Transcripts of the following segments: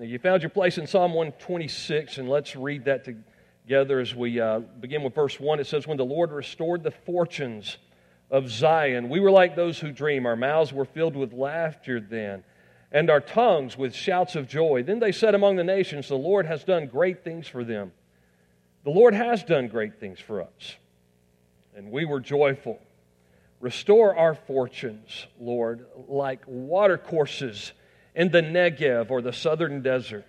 You found your place in Psalm 126, and let's read that together as we uh, begin with verse 1. It says, When the Lord restored the fortunes of Zion, we were like those who dream. Our mouths were filled with laughter then, and our tongues with shouts of joy. Then they said among the nations, The Lord has done great things for them. The Lord has done great things for us, and we were joyful. Restore our fortunes, Lord, like watercourses in the Negev or the southern desert.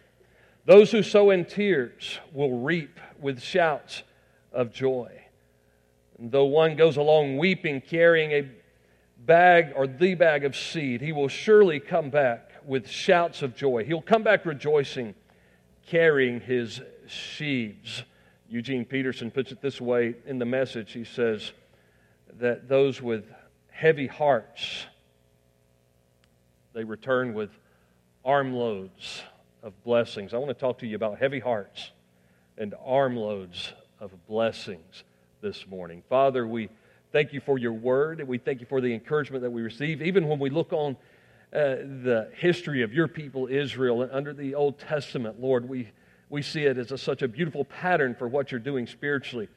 Those who sow in tears will reap with shouts of joy. And though one goes along weeping, carrying a bag or the bag of seed, he will surely come back with shouts of joy. He'll come back rejoicing, carrying his sheaves. Eugene Peterson puts it this way in the message. He says that those with heavy hearts, they return with armloads of blessings. I want to talk to you about heavy hearts and armloads of blessings this morning. Father, we thank you for your word and we thank you for the encouragement that we receive. Even when we look on uh, the history of your people, Israel, and under the Old Testament, Lord, we, we see it as a, such a beautiful pattern for what you're doing spiritually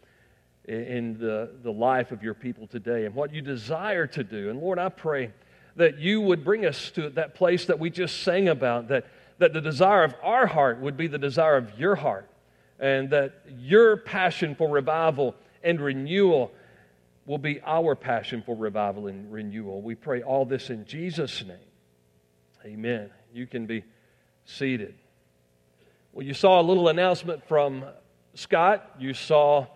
in the, the life of your people today and what you desire to do. And Lord, I pray that you would bring us to that place that we just sang about, that, that the desire of our heart would be the desire of your heart, and that your passion for revival and renewal will be our passion for revival and renewal. We pray all this in Jesus' name. Amen. You can be seated. Well, you saw a little announcement from Scott. You saw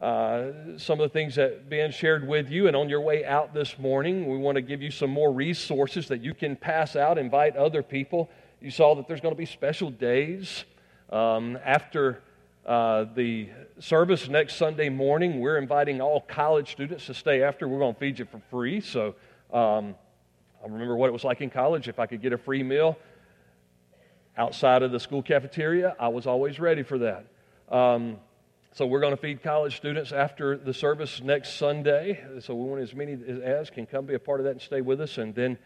uh, some of the things that Ben shared with you. And on your way out this morning, we want to give you some more resources that you can pass out, invite other people. You saw that there's going to be special days um, after uh, the service next Sunday morning. We're inviting all college students to stay after. We're going to feed you for free. So um, I remember what it was like in college. If I could get a free meal outside of the school cafeteria, I was always ready for that. Um, so we're going to feed college students after the service next Sunday. So we want as many as can come be a part of that and stay with us. And then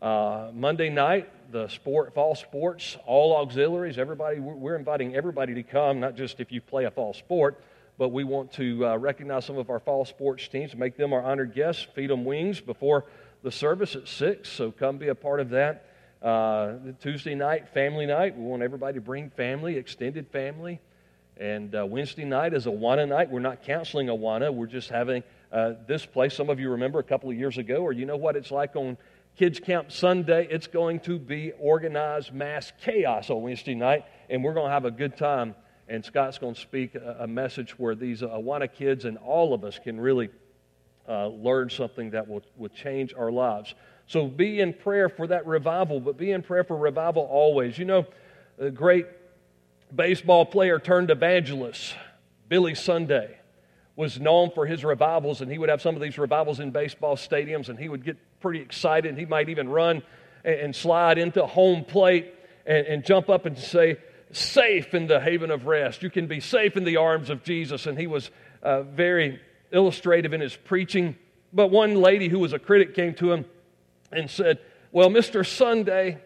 uh, Monday night, the sport, fall sports, all auxiliaries, everybody, we're inviting everybody to come, not just if you play a fall sport, but we want to uh, recognize some of our fall sports teams, make them our honored guests, feed them wings before the service at 6. So come be a part of that. Uh, Tuesday night, family night, we want everybody to bring family, extended family. And uh, Wednesday night is Awana night. We're not counseling Awana. We're just having uh, this place. Some of you remember a couple of years ago, or you know what it's like on Kids Camp Sunday. It's going to be organized mass chaos on Wednesday night, and we're going to have a good time. And Scott's going to speak a, a message where these Awana kids and all of us can really uh, learn something that will, will change our lives. So be in prayer for that revival, but be in prayer for revival always. You know, the great baseball player turned evangelist, Billy Sunday, was known for his revivals, and he would have some of these revivals in baseball stadiums, and he would get pretty excited. He might even run and slide into home plate and, and jump up and say, Safe in the haven of rest. You can be safe in the arms of Jesus. And he was uh, very illustrative in his preaching. But one lady who was a critic came to him and said, Well, Mr. Sunday,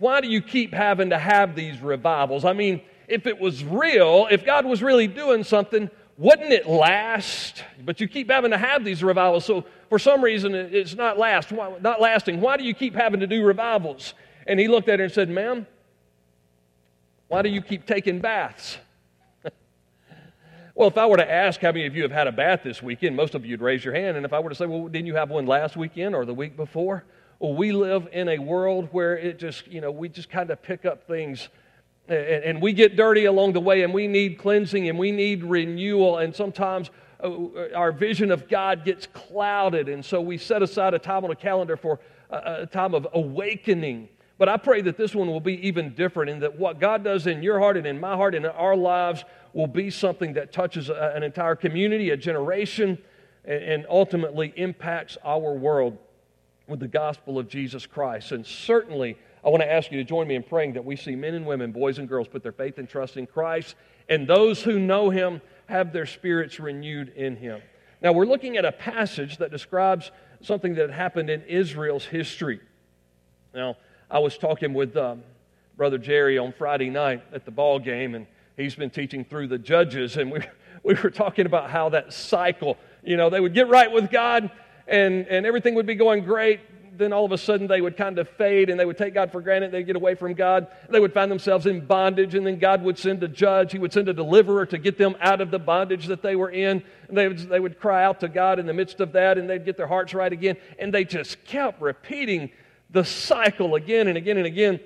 why do you keep having to have these revivals? I mean, if it was real, if God was really doing something, wouldn't it last? But you keep having to have these revivals. So for some reason, it's not last, not lasting. Why do you keep having to do revivals? And he looked at her and said, "Ma'am, why do you keep taking baths?" well, if I were to ask how many of you have had a bath this weekend, most of you would raise your hand. And if I were to say, "Well, didn't you have one last weekend or the week before?" Well, we live in a world where it just, you know, we just kind of pick up things and, we get dirty along the way and we need cleansing and we need renewal and sometimes uh, uh our vision of god gets clouded and so we set aside a time on a calendar for uh, uh, a, time of awakening. But i pray that this one will be even different and that what god does in your heart and in my heart and in our lives will be something that touches an entire community a generation and ultimately impacts our world with the gospel of jesus christ and certainly I want to ask you to join me in praying that we see men and women, boys and girls, put their faith and trust in Christ, and those who know Him have their spirits renewed in Him. Now, we're looking at a passage that describes something that happened in Israel's history. Now, I was talking with um, Brother Jerry on Friday night at the ball game, and he's been teaching through the judges, and we, we were talking about how that cycle, you know, they would get right with God, and, and everything would be going great. Then all of a sudden they would kind of fade and they would take God for granted. They'd get away from God. They would find themselves in bondage, and then God would send a judge. He would send a deliverer to get them out of the bondage that they were in. And they would, they would cry out to God in the midst of that, and they'd get their hearts right again. And they just kept repeating the cycle again and again and again.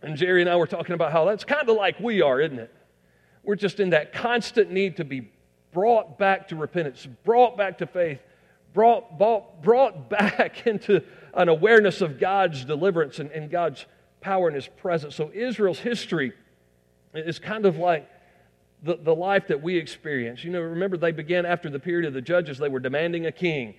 And Jerry and I were talking about how that's kind of like we are, isn't it? We're just in that constant need to be brought back to repentance, brought back to faith, brought, brought, brought back into an awareness of God's deliverance and, and God's power and His presence. So Israel's history is kind of like the, the life that we experience. You know, remember they began after the period of the judges, they were demanding a king.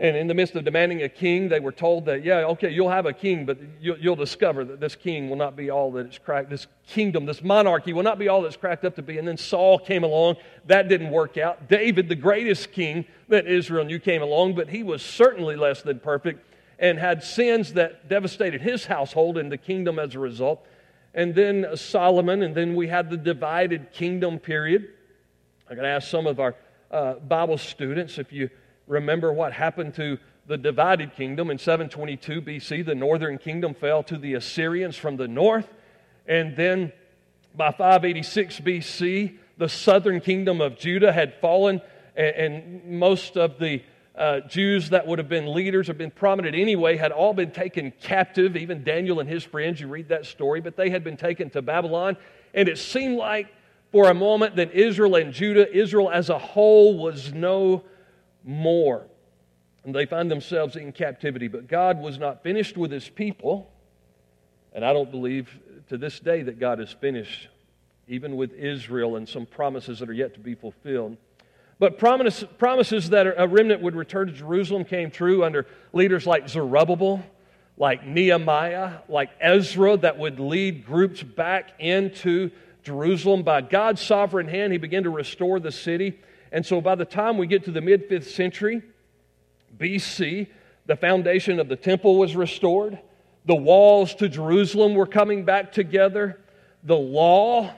And in the midst of demanding a king, they were told that, yeah, okay, you'll have a king, but you'll, you'll, discover that this king will not be all that it's cracked. This kingdom, this monarchy will not be all that's cracked up to be. And then Saul came along. That didn't work out. David, the greatest king that Israel knew, came along, but he was certainly less than perfect and had sins that devastated his household and the kingdom as a result. And then Solomon, and then we had the divided kingdom period. I'm going to ask some of our uh, Bible students if you remember what happened to the divided kingdom in 722 BC. The northern kingdom fell to the Assyrians from the north. And then by 586 BC, the southern kingdom of Judah had fallen, and, most of the uh, Jews that would have been leaders or been prominent anyway had all been taken captive. Even Daniel and his friends, you read that story, but they had been taken to Babylon. And it seemed like for a moment that Israel and Judah, Israel as a whole, was no more. And they find themselves in captivity. But God was not finished with his people. And I don't believe to this day that God is finished, even with Israel and some promises that are yet to be fulfilled. But promise, promises that a remnant would return to Jerusalem came true under leaders like Zerubbabel, like Nehemiah, like Ezra, that would lead groups back into Jerusalem. By God's sovereign hand, he began to restore the city. And so by the time we get to the mid 5th century BC, the foundation of the temple was restored. The walls to Jerusalem were coming back together. The law,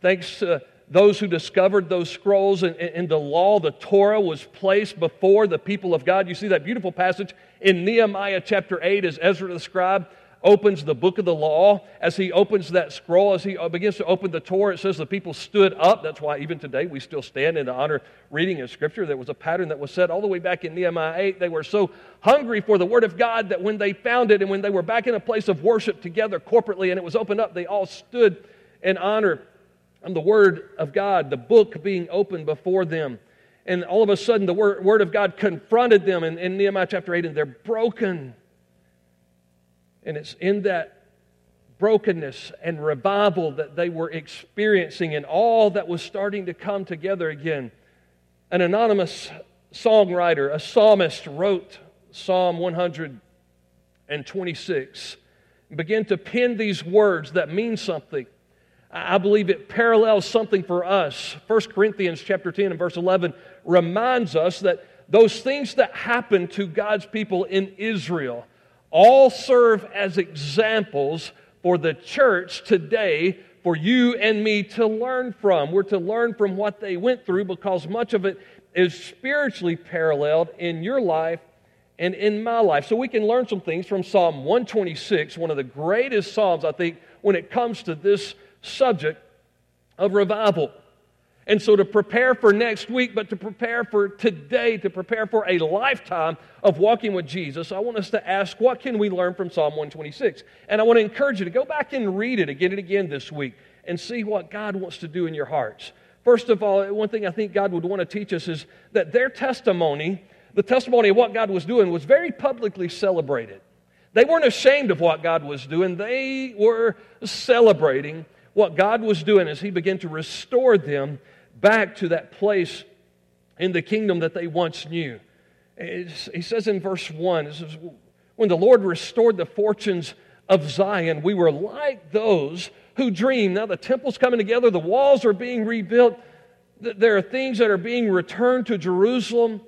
thanks to those who discovered those scrolls and, and, the law, the Torah, was placed before the people of God. You see that beautiful passage in Nehemiah chapter 8 as Ezra the scribe opens the book of the law, as he opens that scroll, as he uh, begins to open the Torah, it says the people stood up. That's why even today we still stand in the honor reading of Scripture. There was a pattern that was set all the way back in Nehemiah 8. They were so hungry for the Word of God that when they found it and when they were back in a place of worship together corporately and it was opened up, they all stood in honor of the Word of God, the book being opened before them. And all of a sudden, the Word, word of God confronted them in, in Nehemiah chapter 8, and they're broken and it's in that brokenness and revival that they were experiencing and all that was starting to come together again. An anonymous songwriter, a psalmist, wrote Psalm 126 and began to pen these words that mean something. I believe it parallels something for us. 1 Corinthians chapter 10 and verse 11 reminds us that those things that happened to God's people in Israel all serve as examples for the church today for you and me to learn from. We're to learn from what they went through because much of it is spiritually paralleled in your life and in my life. So we can learn some things from Psalm 126, one of the greatest Psalms, I think, when it comes to this subject of revival. And so, to prepare for next week, but to prepare for today, to prepare for a lifetime of walking with Jesus, I want us to ask, what can we learn from Psalm 126? And I want to encourage you to go back and read it again and again this week and see what God wants to do in your hearts. First of all, one thing I think God would want to teach us is that their testimony, the testimony of what God was doing, was very publicly celebrated. They weren't ashamed of what God was doing, they were celebrating what God was doing as He began to restore them back to that place in the kingdom that they once knew. It's, he says in verse 1, says, When the Lord restored the fortunes of Zion, we were like those who dream. Now the temple's coming together, the walls are being rebuilt, there are things that are being returned to Jerusalem.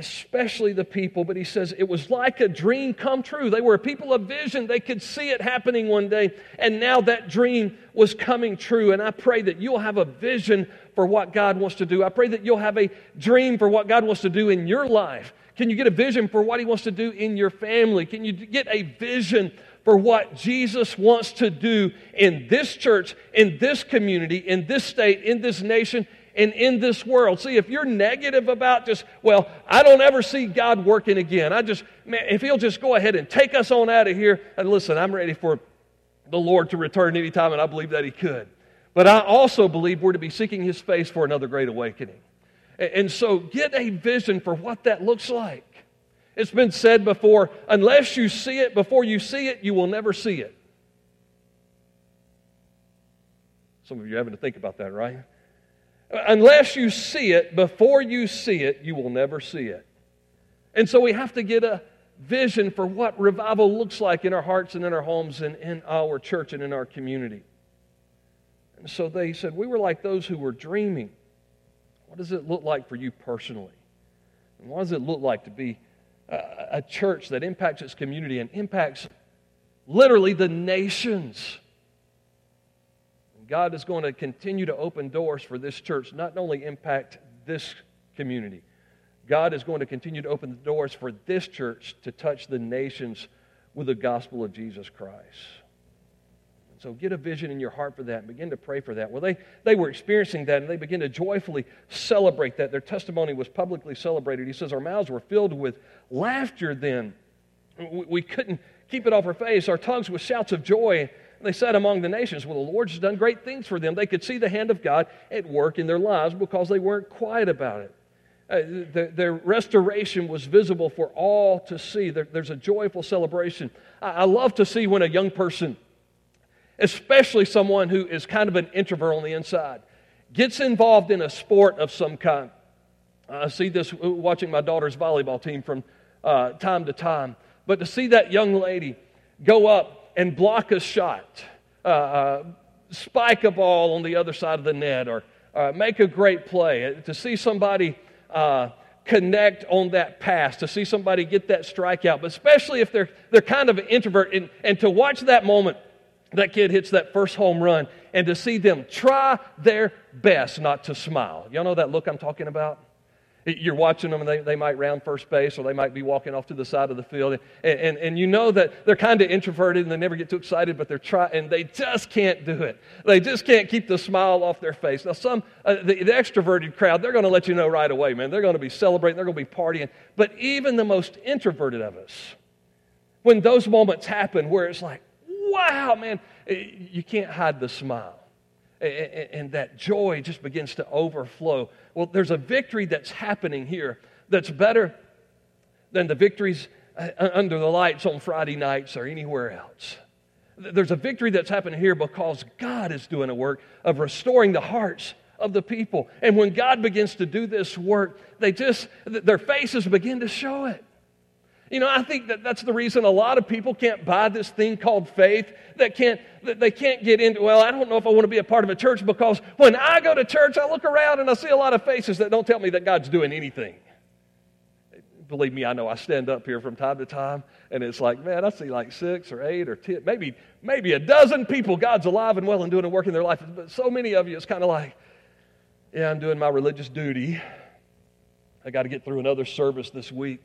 Especially the people, but he says it was like a dream come true. They were a people of vision. They could see it happening one day, and now that dream was coming true. And I pray that you'll have a vision for what God wants to do. I pray that you'll have a dream for what God wants to do in your life. Can you get a vision for what he wants to do in your family? Can you get a vision for what Jesus wants to do in this church, in this community, in this state, in this nation, and in this world. See, if you're negative about just, well, I don't ever see God working again. I just, man, if He'll just go ahead and take us on out of here, and listen, I'm ready for the Lord to return anytime, and I believe that He could. But I also believe we're to be seeking His face for another great awakening. And so get a vision for what that looks like. It's been said before unless you see it before you see it, you will never see it. Some of you are having to think about that, right? Unless you see it before you see it, you will never see it. And so we have to get a vision for what revival looks like in our hearts and in our homes and in our church and in our community. And so they said, We were like those who were dreaming. What does it look like for you personally? And what does it look like to be a, a church that impacts its community and impacts literally the nations? God is going to continue to open doors for this church, not only impact this community, God is going to continue to open the doors for this church to touch the nations with the gospel of Jesus Christ. So get a vision in your heart for that and begin to pray for that. Well, they, they were experiencing that and they began to joyfully celebrate that. Their testimony was publicly celebrated. He says, Our mouths were filled with laughter then. We, we couldn't keep it off our face, our tongues with shouts of joy. They said among the nations, Well, the Lord's done great things for them. They could see the hand of God at work in their lives because they weren't quiet about it. Uh, the, their restoration was visible for all to see. There, there's a joyful celebration. I, I love to see when a young person, especially someone who is kind of an introvert on the inside, gets involved in a sport of some kind. I see this watching my daughter's volleyball team from uh, time to time. But to see that young lady go up and block a shot, uh, uh, spike a ball on the other side of the net, or uh, make a great play. Uh, to see somebody uh, connect on that pass, to see somebody get that strikeout, but especially if they're, they're kind of an introvert, and, and to watch that moment that kid hits that first home run and to see them try their best not to smile. Y'all know that look I'm talking about? You're watching them and they, they might round first base or they might be walking off to the side of the field. And, and, and you know that they're kind of introverted and they never get too excited, but they're trying and they just can't do it. They just can't keep the smile off their face. Now, some, uh, the, the extroverted crowd, they're going to let you know right away, man. They're going to be celebrating, they're going to be partying. But even the most introverted of us, when those moments happen where it's like, wow, man, you can't hide the smile and that joy just begins to overflow. Well, there's a victory that's happening here that's better than the victories uh, under the lights on Friday nights or anywhere else. There's a victory that's happening here because God is doing a work of restoring the hearts of the people. And when God begins to do this work, they just, their faces begin to show it. You know, I think that that's the reason a lot of people can't buy this thing called faith. That can't, that they can't get into, well, I don't know if I want to be a part of a church because when I go to church, I look around and I see a lot of faces that don't tell me that God's doing anything. Believe me, I know I stand up here from time to time and it's like, man, I see like six or eight or ten, maybe, maybe a dozen people God's alive and well and doing a work in their life. But so many of you, it's kind of like, yeah, I'm doing my religious duty. I got to get through another service this week.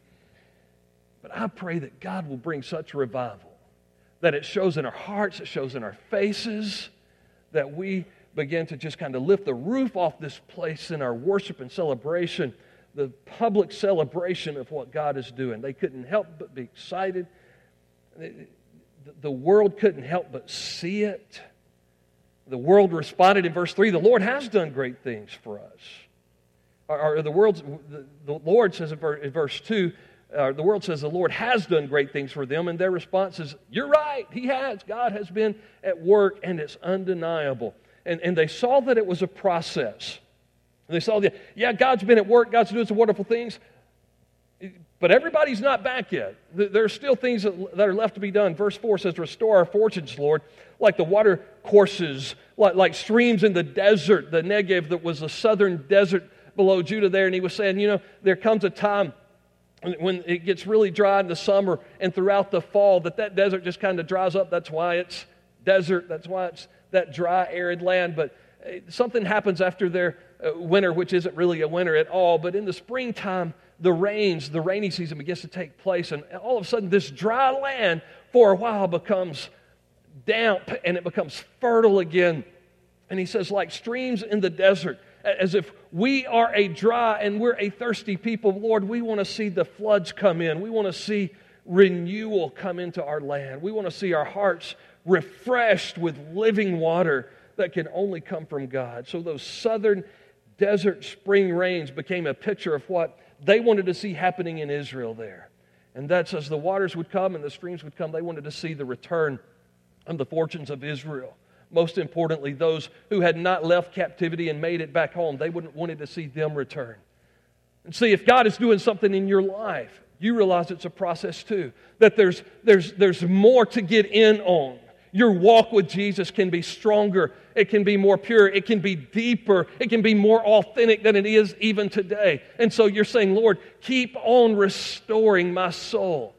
But I pray that God will bring such revival that it shows in our hearts, it shows in our faces, that we begin to just kind of lift the roof off this place in our worship and celebration, the public celebration of what God is doing. They couldn't help but be excited. The world couldn't help but see it. The world responded in verse 3 the Lord has done great things for us. Or, the, world's, the Lord says in verse 2 uh, the world says the Lord has done great things for them, and their response is, You're right, He has. God has been at work, and it's undeniable. And, and they saw that it was a process. They saw that, yeah, God's been at work, God's doing some wonderful things, but everybody's not back yet. There are still things that, that are left to be done. Verse 4 says, Restore our fortunes, Lord, like the water courses, like, like streams in the desert, the Negev that was the southern desert below Judah there. And he was saying, You know, there comes a time when it gets really dry in the summer and throughout the fall, that that desert just kind of dries up. That's why it's desert. That's why it's that dry, arid land. But uh, something happens after their uh, winter, which isn't really a winter at all. But in the springtime, the rains, the rainy season begins to take place. And all of a sudden, this dry land for a while becomes damp and it becomes fertile again. And he says, like streams in the desert, as if we are a dry and we're a thirsty people. Lord, we want to see the floods come in. We want to see renewal come into our land. We want to see our hearts refreshed with living water that can only come from God. So those southern desert spring rains became a picture of what they wanted to see happening in Israel there. And that's as the waters would come and the streams would come, they wanted to see the return of the fortunes of Israel. Most importantly, those who had not left captivity and made it back home, they wouldn't wanted to see them return. And see, if God is doing something in your life, you realize it's a process too. That there's, there's, there's more to get in on. Your walk with Jesus can be stronger, it can be more pure, it can be deeper, it can be more authentic than it is even today. And so you're saying, Lord, keep on restoring my soul.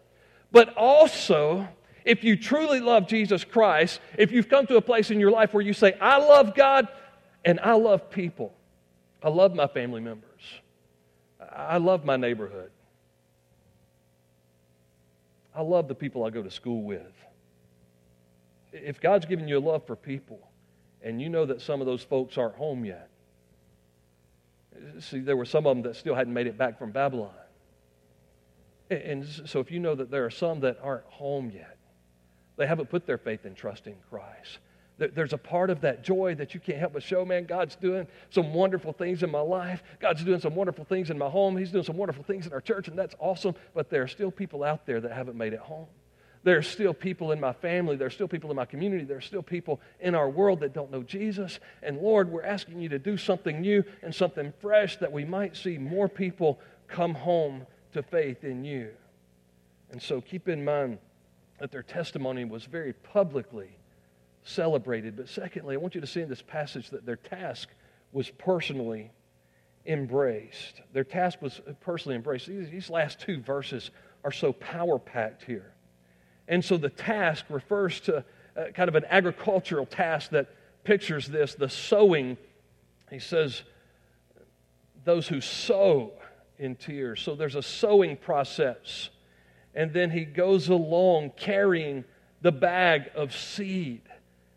But also, if you truly love Jesus Christ, if you've come to a place in your life where you say, I love God and I love people, I love my family members, I love my neighborhood, I love the people I go to school with. If God's given you a love for people and you know that some of those folks aren't home yet, see, there were some of them that still hadn't made it back from Babylon. And so if you know that there are some that aren't home yet, they haven't put their faith and trust in Christ. There's a part of that joy that you can't help but show, man. God's doing some wonderful things in my life. God's doing some wonderful things in my home. He's doing some wonderful things in our church, and that's awesome. But there are still people out there that haven't made it home. There are still people in my family. There are still people in my community. There are still people in our world that don't know Jesus. And Lord, we're asking you to do something new and something fresh that we might see more people come home to faith in you. And so keep in mind that their testimony was very publicly celebrated. But secondly, I want you to see in this passage that their task was personally embraced. Their task was personally embraced. These, these last two verses are so power packed here. And so the task refers to uh, kind of an agricultural task that pictures this the sowing. He says, those who sow in tears. So there's a sowing process. And then he goes along carrying the bag of seed.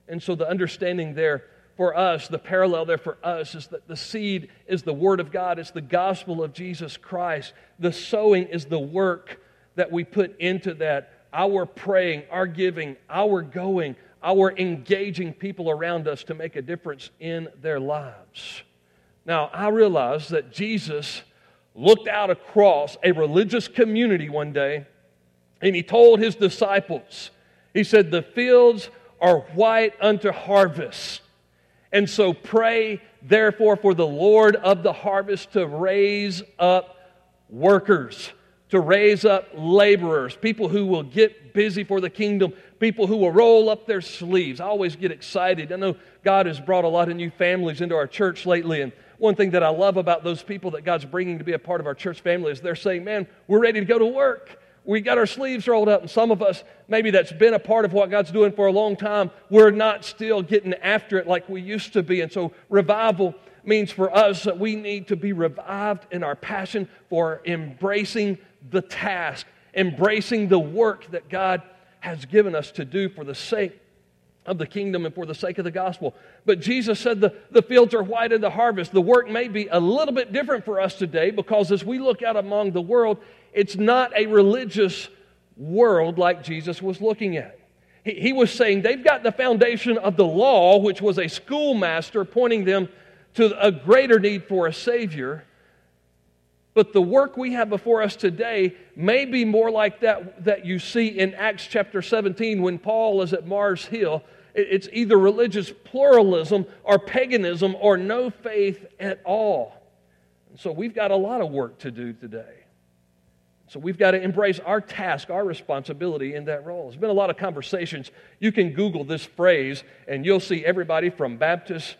And so the understanding there for us, the parallel there for us is that the seed is the Word of God, it's the gospel of Jesus Christ. The sowing is the work that we put into that our praying, our giving, our going, our engaging people around us to make a difference in their lives. Now, I realize that Jesus looked out across a religious community one day and he told his disciples, He said, The fields are white unto harvest. And so pray, therefore, for the Lord of the harvest to raise up workers to raise up laborers, people who will get busy for the kingdom, people who will roll up their sleeves. I always get excited. I know God has brought a lot of new families into our church lately, and one thing that I love about those people that God's bringing to be a part of our church family is they're saying, Man, we're ready to go to work. We got our sleeves rolled up, and some of us, maybe that's been a part of what God's doing for a long time, we're not still getting after it like we used to be. And so, revival means for us that we need to be revived in our passion for embracing the task, embracing the work that God has given us to do for the sake of the kingdom and for the sake of the gospel. But Jesus said the, the fields are white in the harvest. The work may be a little bit different for us today because as we look out among the world, it's not a religious world like Jesus was looking at. He, he was saying they've got the foundation of the law, which was a schoolmaster pointing them to a greater need for a Savior. But the work we have before us today may be more like that that you see in Acts chapter 17 when Paul is at Mars Hill. It's either religious pluralism or paganism or no faith at all. so we've got a lot of work to do today. So we've got to embrace our task, our responsibility in that role. There's been a lot of conversations. You can Google this phrase, and you'll see everybody from Baptists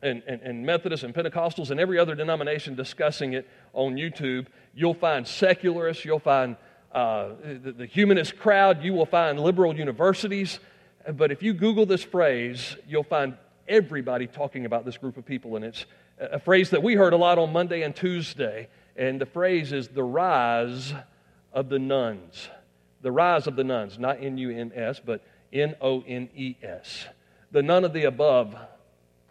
and, and, and, Methodists and Pentecostals and every other denomination discussing it on YouTube. You'll find secularists, you'll find uh, the, the humanist crowd, you will find liberal universities. But if you Google this phrase, you'll find everybody talking about this group of people. And it's a phrase that we heard a lot on Monday and Tuesday. And the phrase is the rise of the nones. The rise of the nones, not N U N S, but N O N E S. The none of the above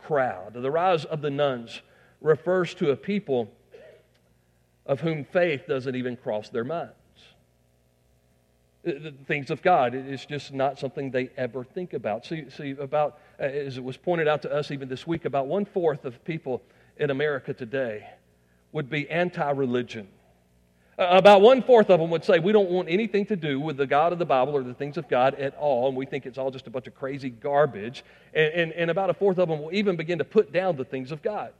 crowd. The rise of the nones refers to a people of whom faith doesn't even cross their minds. The things of God, it's just not something they ever think about. See, see about, uh, as it was pointed out to us even this week, about one fourth of people in America today would be anti religion. About one fourth of them would say, We don't want anything to do with the God of the Bible or the things of God at all, and we think it's all just a bunch of crazy garbage. And, and, and, about a fourth of them will even begin to put down the things of God.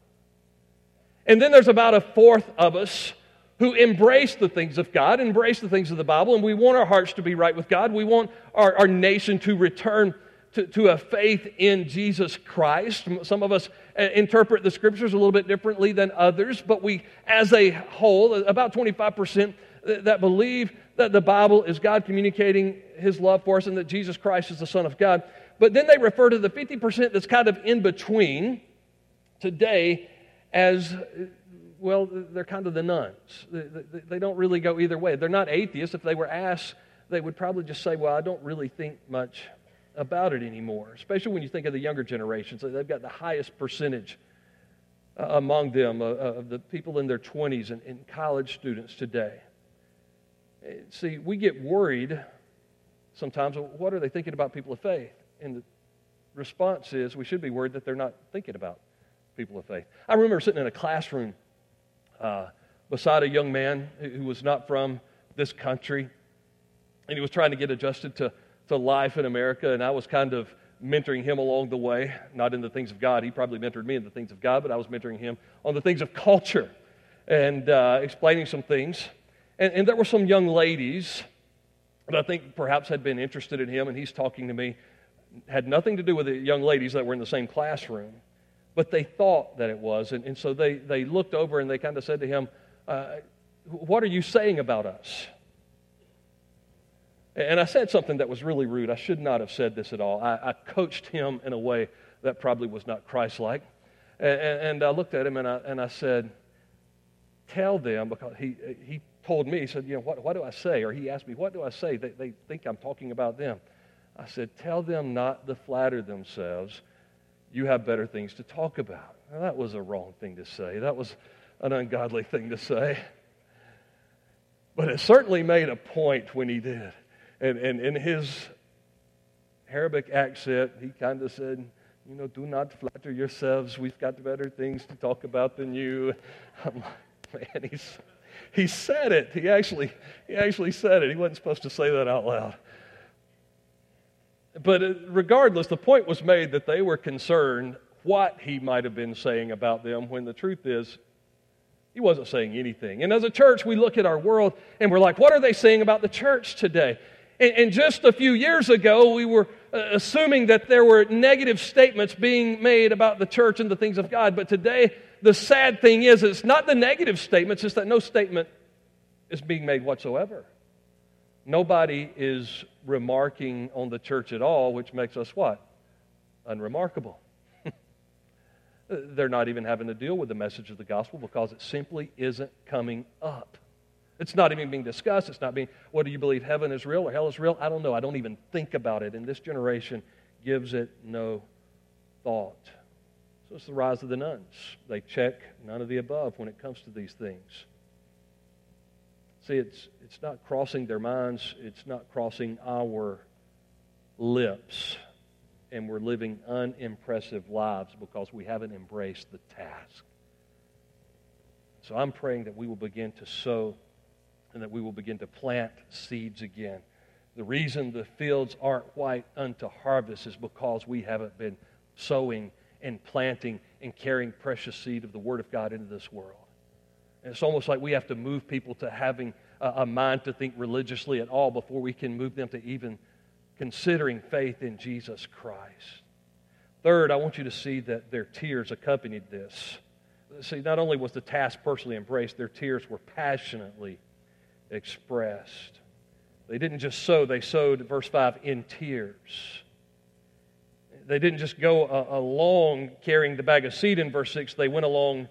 And then there's about a fourth of us who embrace the things of God, embrace the things of the Bible, and we want our hearts to be right with God. We want our, our nation to return to, to a faith in Jesus Christ. Some of us uh, interpret the scriptures a little bit differently than others, but we, as a whole, about 25% that believe that the Bible is God communicating his love for us and that Jesus Christ is the Son of God. But then they refer to the 50% that's kind of in between today as well, they're kind of the nones. They, don't really go either way. They're not atheists. If they were asked, they would probably just say, Well, I don't really think much about it anymore, especially when you think of the younger generations. They've got the highest percentage uh, among them uh, uh, of the people in their 20s and, and college students today. See, we get worried sometimes. What are they thinking about people of faith? And the response is we should be worried that they're not thinking about people of faith. I remember sitting in a classroom uh, beside a young man who was not from this country, and he was trying to get adjusted to to life in America, and I was kind of mentoring him along the way, not in the things of God. He probably mentored me in the things of God, but I was mentoring him on the things of culture and uh, explaining some things. And, and there were some young ladies that I think perhaps had been interested in him, and he's talking to me. Had nothing to do with the young ladies that were in the same classroom, but they thought that it was. And, and so they, they looked over and they kind of said to him, uh, What are you saying about us? And I said something that was really rude. I should not have said this at all. I, I coached him in a way that probably was not Christ like. And, and, I looked at him and I, and I said, Tell them, because he, he told me, he said, You know, what, what do I say? Or he asked me, What do I say? They, they think I'm talking about them. I said, Tell them not to flatter themselves. You have better things to talk about. Now, that was a wrong thing to say. That was an ungodly thing to say. But it certainly made a point when he did. And, and in his Arabic accent, he kind of said, You know, do not flatter yourselves. We've got better things to talk about than you. I'm like, man, he's, he said it. He actually, he actually said it. He wasn't supposed to say that out loud. But uh, regardless, the point was made that they were concerned what he might have been saying about them when the truth is he wasn't saying anything. And as a church, we look at our world and we're like, what are they saying about the church today? And, and just a few years ago, we were uh, assuming that there were negative statements being made about the church and the things of God. But today, the sad thing is, it's not the negative statements, it's that no statement is being made whatsoever. Nobody is remarking on the church at all, which makes us what? Unremarkable. They're not even having to deal with the message of the gospel because it simply isn't coming up. It's not even being discussed. It's not being, what do you believe, heaven is real or hell is real? I don't know. I don't even think about it. And this generation gives it no thought. So it's the rise of the nones. They check none of the above when it comes to these things. See, it's, it's not crossing their minds, it's not crossing our lips. And we're living unimpressive lives because we haven't embraced the task. So I'm praying that we will begin to sow and that we will begin to plant seeds again. The reason the fields aren't white unto harvest is because we haven't been sowing and planting and carrying precious seed of the Word of God into this world. And it's almost like we have to move people to having a, a mind to think religiously at all before we can move them to even considering faith in Jesus Christ. Third, I want you to see that their tears accompanied this. See, not only was the task personally embraced, their tears were passionately expressed. They didn't just sow, they sowed, verse 5, in tears. They didn't just go uh, along carrying the bag of seed in verse 6, they went along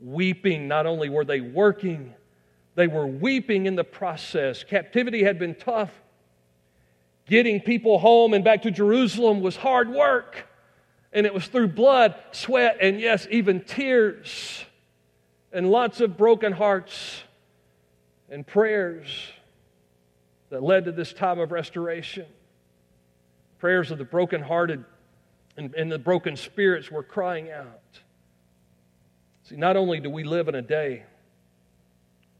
weeping. Not only were they working, they were weeping in the process. Captivity had been tough. Getting people home and back to Jerusalem was hard work. And it was through blood, sweat, and yes, even tears, and lots of broken hearts and prayers that led to this time of restoration. Prayers of the brokenhearted and, and the broken spirits were crying out. See, not only do we live in a day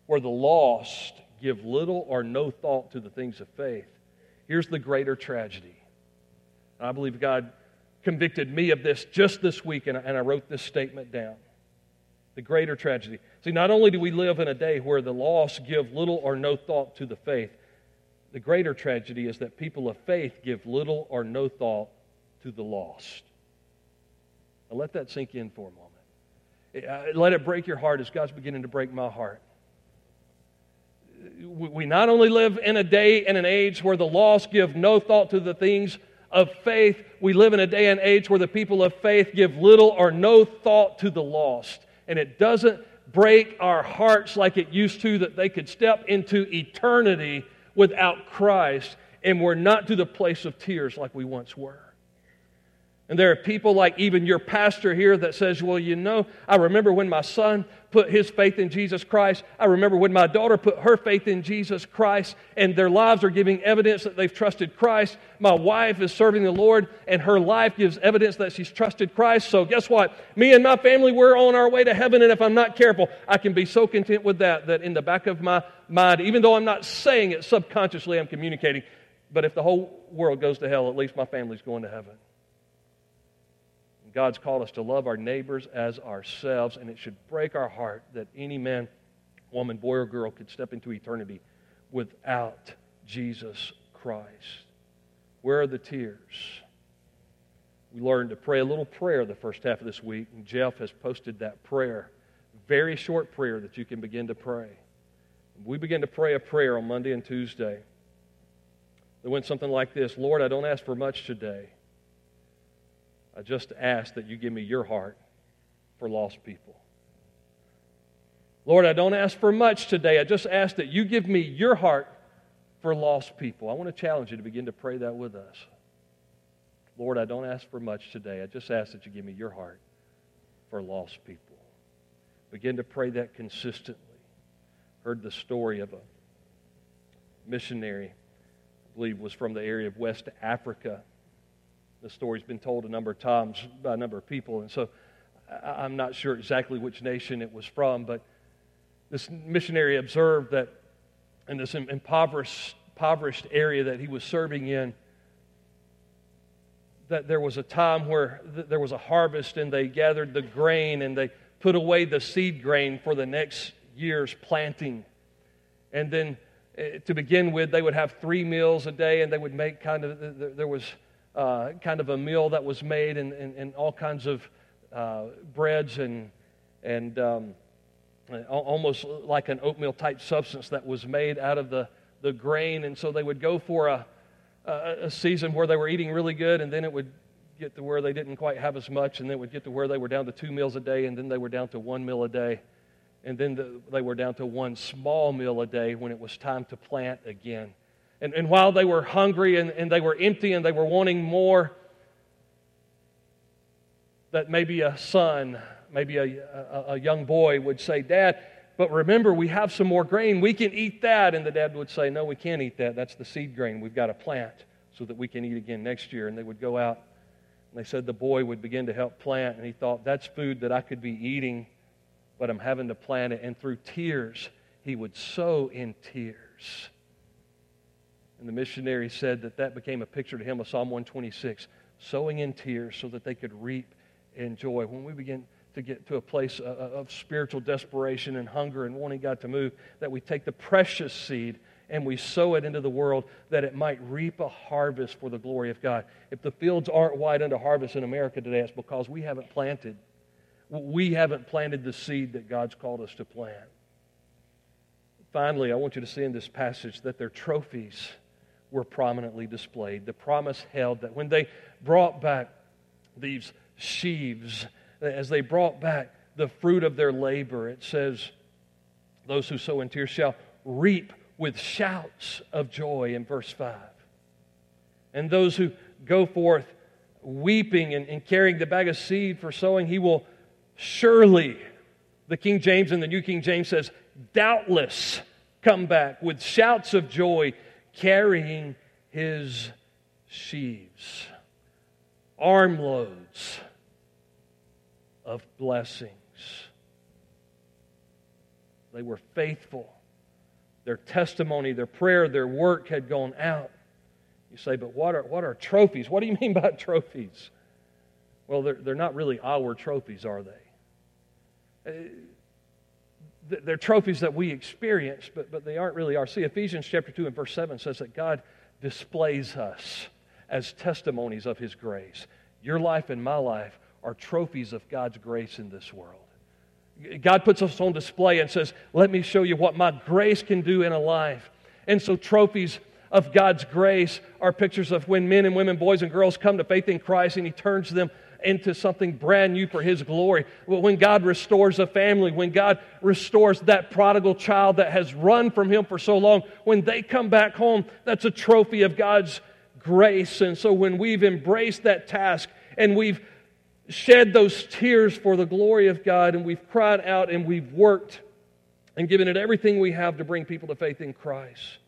where the lost give little or no thought to the things of faith, here's the greater tragedy. I believe God convicted me of this just this week, and I, and I wrote this statement down. The greater tragedy. See, not only do we live in a day where the lost give little or no thought to the faith, the greater tragedy is that people of faith give little or no thought to the lost. Now let that sink in for a moment. Uh, let it break your heart as God's beginning to break my heart. We not only live in a day and an age where the lost give no thought to the things of faith, we live in a day and age where the people of faith give little or no thought to the lost. And it doesn't break our hearts like it used to that they could step into eternity without Christ, and we're not to the place of tears like we once were. And there are people like even your pastor here that says, Well, you know, I remember when my son put his faith in Jesus Christ. I remember when my daughter put her faith in Jesus Christ, and their lives are giving evidence that they've trusted Christ. My wife is serving the Lord, and her life gives evidence that she's trusted Christ. So, guess what? Me and my family, we're on our way to heaven, and if I'm not careful, I can be so content with that that in the back of my mind, even though I'm not saying it subconsciously, I'm communicating. But if the whole world goes to hell, at least my family's going to heaven. God's called us to love our neighbors as ourselves, and it should break our heart that any man, woman, boy, or girl could step into eternity without Jesus Christ. Where are the tears? We learned to pray a little prayer the first half of this week, and Jeff has posted that prayer. Very short prayer that you can begin to pray. We begin to pray a prayer on Monday and Tuesday. It went something like this Lord, I don't ask for much today. I just ask that you give me your heart for lost people. Lord, I don't ask for much today. I just ask that you give me your heart for lost people. I want to challenge you to begin to pray that with us. Lord, I don't ask for much today. I just ask that you give me your heart for lost people. Begin to pray that consistently. Heard the story of a missionary, I believe was from the area of West Africa the story's been told a number of times by a number of people, and so I'm not sure exactly which nation it was from, but this missionary observed that in this impoverished, impoverished area that he was serving in, that there was a time where th- there was a harvest and they gathered the grain and they put away the seed grain for the next year's planting. And then uh, to begin with, they would have three meals a day and they would make kind of, there was uh, kind of a meal that was made and, and, and all kinds of uh, breads and, and um, almost like an oatmeal type substance that was made out of the, the grain. And so they would go for a, a season where they were eating really good, and then it would get to where they didn't quite have as much, and then it would get to where they were down to two meals a day, and then they were down to one meal a day. And then the, they were down to one small meal a day when it was time to plant again. And, and while they were hungry and, and they were empty and they were wanting more, that maybe a son, maybe a, a, a young boy would say, Dad, but remember, we have some more grain. We can eat that. And the dad would say, No, we can't eat that. That's the seed grain. We've got to plant so that we can eat again next year. And they would go out. And they said the boy would begin to help plant. And he thought, That's food that I could be eating, but I'm having to plant it. And through tears, he would sow in tears. And the missionary said that that became a picture to him of Psalm 126, sowing in tears so that they could reap in joy. When we begin to get to a place uh, uh, of spiritual desperation and hunger and wanting God to move, that we take the precious seed and we sow it into the world that it might reap a harvest for the glory of God. If the fields aren't white unto harvest in America today, it's because we haven't planted. We haven't planted the seed that God's called us to plant. Finally, I want you to see in this passage that their trophies were prominently displayed. The promise held that when they brought back these sheaves, as they brought back the fruit of their labor, it says, Those who sow in tears shall reap with shouts of joy in verse 5. And those who go forth weeping and, and carrying the bag of seed for sowing, he will surely, the King James and the New King James says, doubtless come back with shouts of joy carrying his sheaves, armloads of blessings. They were faithful. Their testimony, their prayer, their work had gone out. You say, but what are, what are trophies? What do you mean by trophies? Well, they're, they're not really our trophies, are they? Uh, They're trophies that we experience, but, but they aren't really ours. See, Ephesians chapter 2 and verse 7 says that God displays us as testimonies of His grace. Your life and my life are trophies of God's grace in this world. God puts us on display and says, Let me show you what my grace can do in a life. And so, trophies of God's grace are pictures of when men and women, boys and girls come to faith in Christ and He turns them into something brand new for His glory. When God restores a family, when God restores that prodigal child that has run from Him for so long, when they come back home, that's a trophy of God's grace. And so when we've embraced that task and we've shed those tears for the glory of God and we've cried out and we've worked and given it everything we have to bring people to faith in Christ,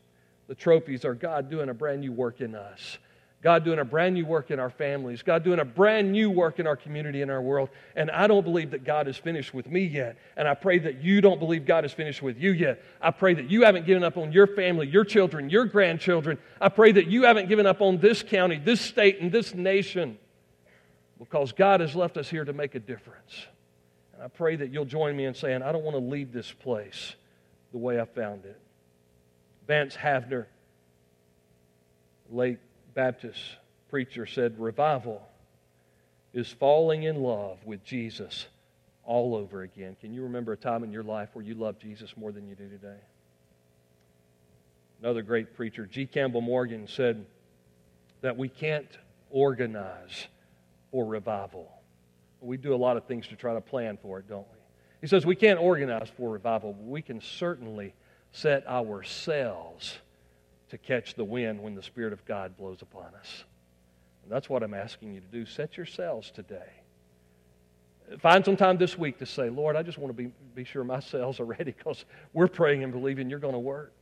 the trophies are God doing a brand new work in us God doing a brand new work in our families, God doing a brand new work in our community, in our world. And I don't believe that God is finished with me yet. And I pray that you don't believe God is finished with you yet. I pray that you haven't given up on your family, your children, your grandchildren. I pray that you haven't given up on this county, this state, and this nation because God has left us here to make a difference. And I pray that you'll join me in saying, I don't want to leave this place the way I found it. Vance Havner, late Baptist preacher said revival is falling in love with Jesus all over again. Can you remember a time in your life where you loved Jesus more than you do today? Another great preacher, G. Campbell Morgan, said that we can't organize for revival. We do a lot of things to try to plan for it, don't we? He says we can't organize for revival, but we can certainly set ourselves to catch the wind when the Spirit of God blows upon us. And that's what I'm asking you to do. Set yourselves today. Find some time this week to say, Lord, I just want to be, be sure my cells are ready because we're praying and believing you're going to work.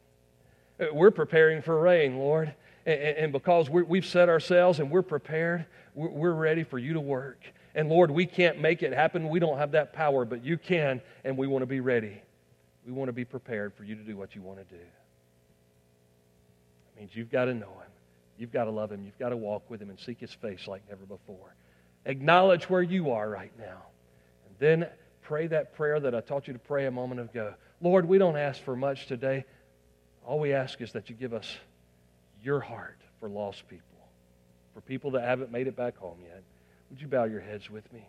We're preparing for rain, Lord. And, and because we have set ourselves and we're prepared, we're ready for you to work. And Lord, we can't make it happen. We don't have that power, but you can, and we want to be ready. We want to be prepared for you to do what you want to do means you've got to know Him. You've got to love Him. You've got to walk with Him and seek His face like never before. Acknowledge where you are right now. And then pray that prayer that I taught you to pray a moment ago. Lord, we don't ask for much today. All we ask is that you give us your heart for lost people, for people that haven't made it back home yet. Would you bow your heads with me?